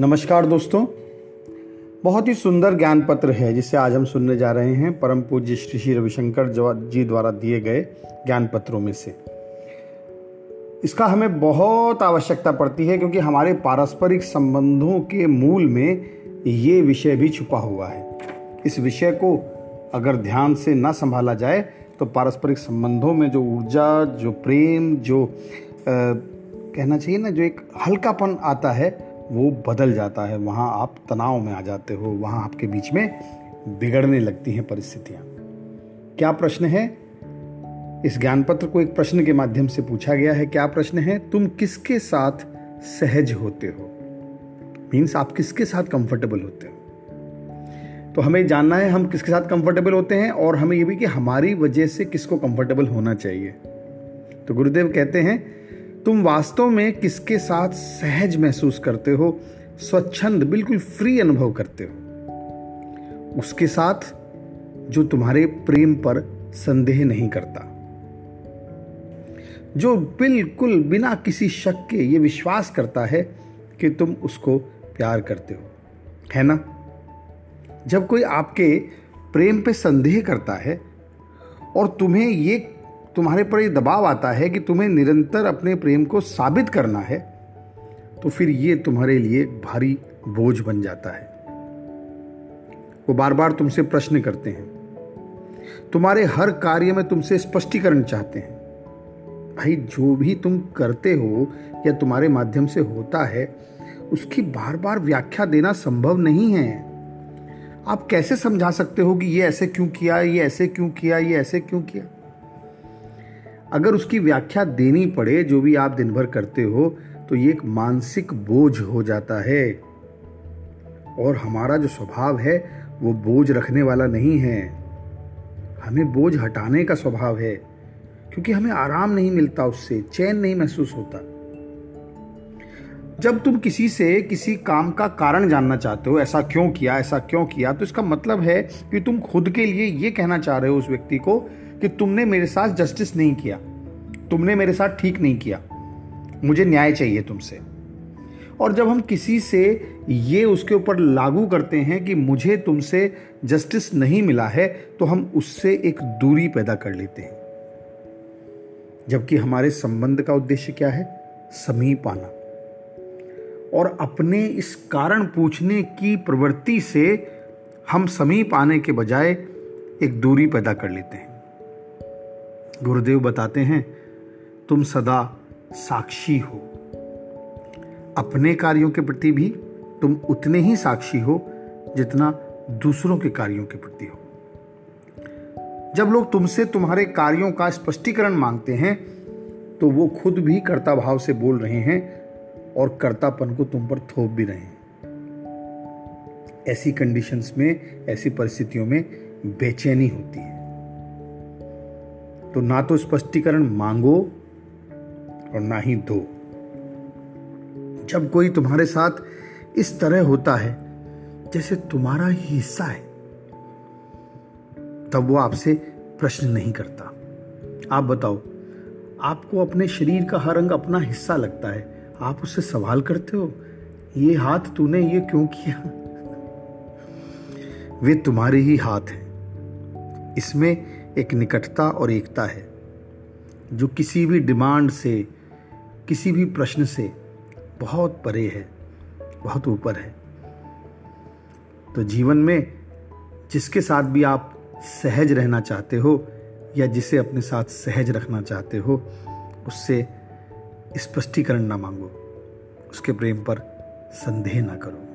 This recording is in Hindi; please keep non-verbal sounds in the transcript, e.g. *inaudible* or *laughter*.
नमस्कार दोस्तों। बहुत ही सुंदर ज्ञान पत्र है जिसे आज हम सुनने जा रहे हैं परम पूज्य श्री श्री रविशंकर जी द्वारा दिए गए ज्ञान पत्रों में से। इसका हमें बहुत आवश्यकता पड़ती है क्योंकि हमारे पारस्परिक संबंधों के मूल में ये विषय भी छुपा हुआ है। इस विषय को अगर ध्यान से ना संभाला जाए तो पारस्परिक संबंधों में जो ऊर्जा जो प्रेम जो आ, कहना चाहिए ना जो एक हल्कापन आता है वो बदल जाता है, वहाँ आप तनाव में आ जाते हो, वहाँ आपके बीच में बिगड़ने लगती हैं परिस्थितियाँ। क्या प्रश्न है? इस ज्ञान पत्र को एक प्रश्न के माध्यम से पूछा गया है, क्या प्रश्न है? तुम किसके साथ सहज होते हो? मीन्स आप किसके साथ कंफर्टेबल होते हो? तो हमें जानना है हम किसके साथ कंफर्टेबल होते हैं और हमें यह भी कि हमारी वजह से किसको कंफर्टेबल होना चाहिए। तो गुरुदेव कहते हैं तुम वास्तव में किसके साथ सहज महसूस करते हो? स्वच्छंद, बिल्कुल फ्री अनुभव करते हो। उसके साथ जो तुम्हारे प्रेम पर संदेह नहीं करता। जो बिल्कुल बिना किसी शक के ये विश्वास करता है कि तुम उसको प्यार करते हो। है ना? जब कोई आपके प्रेम पे संदेह करता है और तुम्हें ये तुम्हारे पर ये दबाव आता है कि तुम्हें निरंतर अपने प्रेम को साबित करना है तो फिर ये तुम्हारे लिए भारी बोझ बन जाता है। वो बार बार तुमसे प्रश्न करते हैं। तुम्हारे हर कार्य में तुमसे स्पष्टीकरण चाहते हैं। भाई, जो भी तुम करते हो या तुम्हारे माध्यम से होता है, उसकी बार बार व्याख्या देना संभव नहीं है। आप कैसे समझा सकते हो कि ये ऐसे क्यों किया, ये ऐसे क्यों किया, ये ऐसे क्यों किया? अगर उसकी व्याख्या देनी पड़े जो भी आप दिन भर करते हो तो ये एक मानसिक बोझ हो जाता है। और हमारा जो स्वभाव है, वो बोझ रखने वाला नहीं है। हमें बोझ हटाने का स्वभाव है, क्योंकि हमें आराम नहीं मिलता उससे, चैन नहीं महसूस होता। जब तुम किसी से किसी काम का कारण जानना चाहते हो, ऐसा क्यों किया, ऐसा क्यों किया तो इसका मतलब है कि तुम खुद के लिए ये कहना चाह रहे हो उस व्यक्ति को कि तुमने मेरे साथ जस्टिस नहीं किया। तुमने मेरे साथ ठीक नहीं किया। मुझे न्याय चाहिए तुमसे। और जब हम किसी से ये उसके ऊपर लागू करते हैं कि मुझे तुमसे जस्टिस नहीं मिला है तो हम उससे एक दूरी पैदा कर लेते हैं। जबकि हमारे संबंध का उद्देश्य क्या है? समीप आना। और अपने इस कारण पूछने की प्रवृत्ति से हम समीप आने के बजाय एक दूरी पैदा कर लेते हैं। गुरुदेव बताते हैं, तुम सदा साक्षी हो। अपने कार्यों के प्रति भी तुम उतने ही साक्षी हो जितना दूसरों के कार्यों के प्रति हो। जब लोग तुमसे तुम्हारे कार्यों का स्पष्टीकरण मांगते हैं तो वो खुद भी कर्ता भाव से बोल रहे हैं और कर्तापन को तुम पर थोप भी रहे हैं। ऐसी कंडीशंस में, ऐसी परिस्थितियों में बेचैनी होती है। तो ना तो स्पष्टीकरण मांगो और ना ही दो। जब कोई तुम्हारे साथ इस तरह होता है, जैसे तुम्हारा ही हिस्सा है, तब वो आपसे प्रश्न नहीं करता। आप बताओ, आपको अपने शरीर का हर अंग अपना हिस्सा लगता है? आप उससे सवाल करते हो, ये हाथ तूने ये क्यों किया? *laughs* वे तुम्हारे ही हाथ हैं। इसमें एक निकटता और एकता है, जो किसी भी डिमांड से, किसी भी प्रश्न से बहुत परे है, बहुत ऊपर है। तो जीवन में जिसके साथ भी आप सहज रहना चाहते हो या जिसे अपने साथ सहज रखना चाहते हो, उससे स्पष्टीकरण ना मांगो, उसके प्रेम पर संदेह ना करो।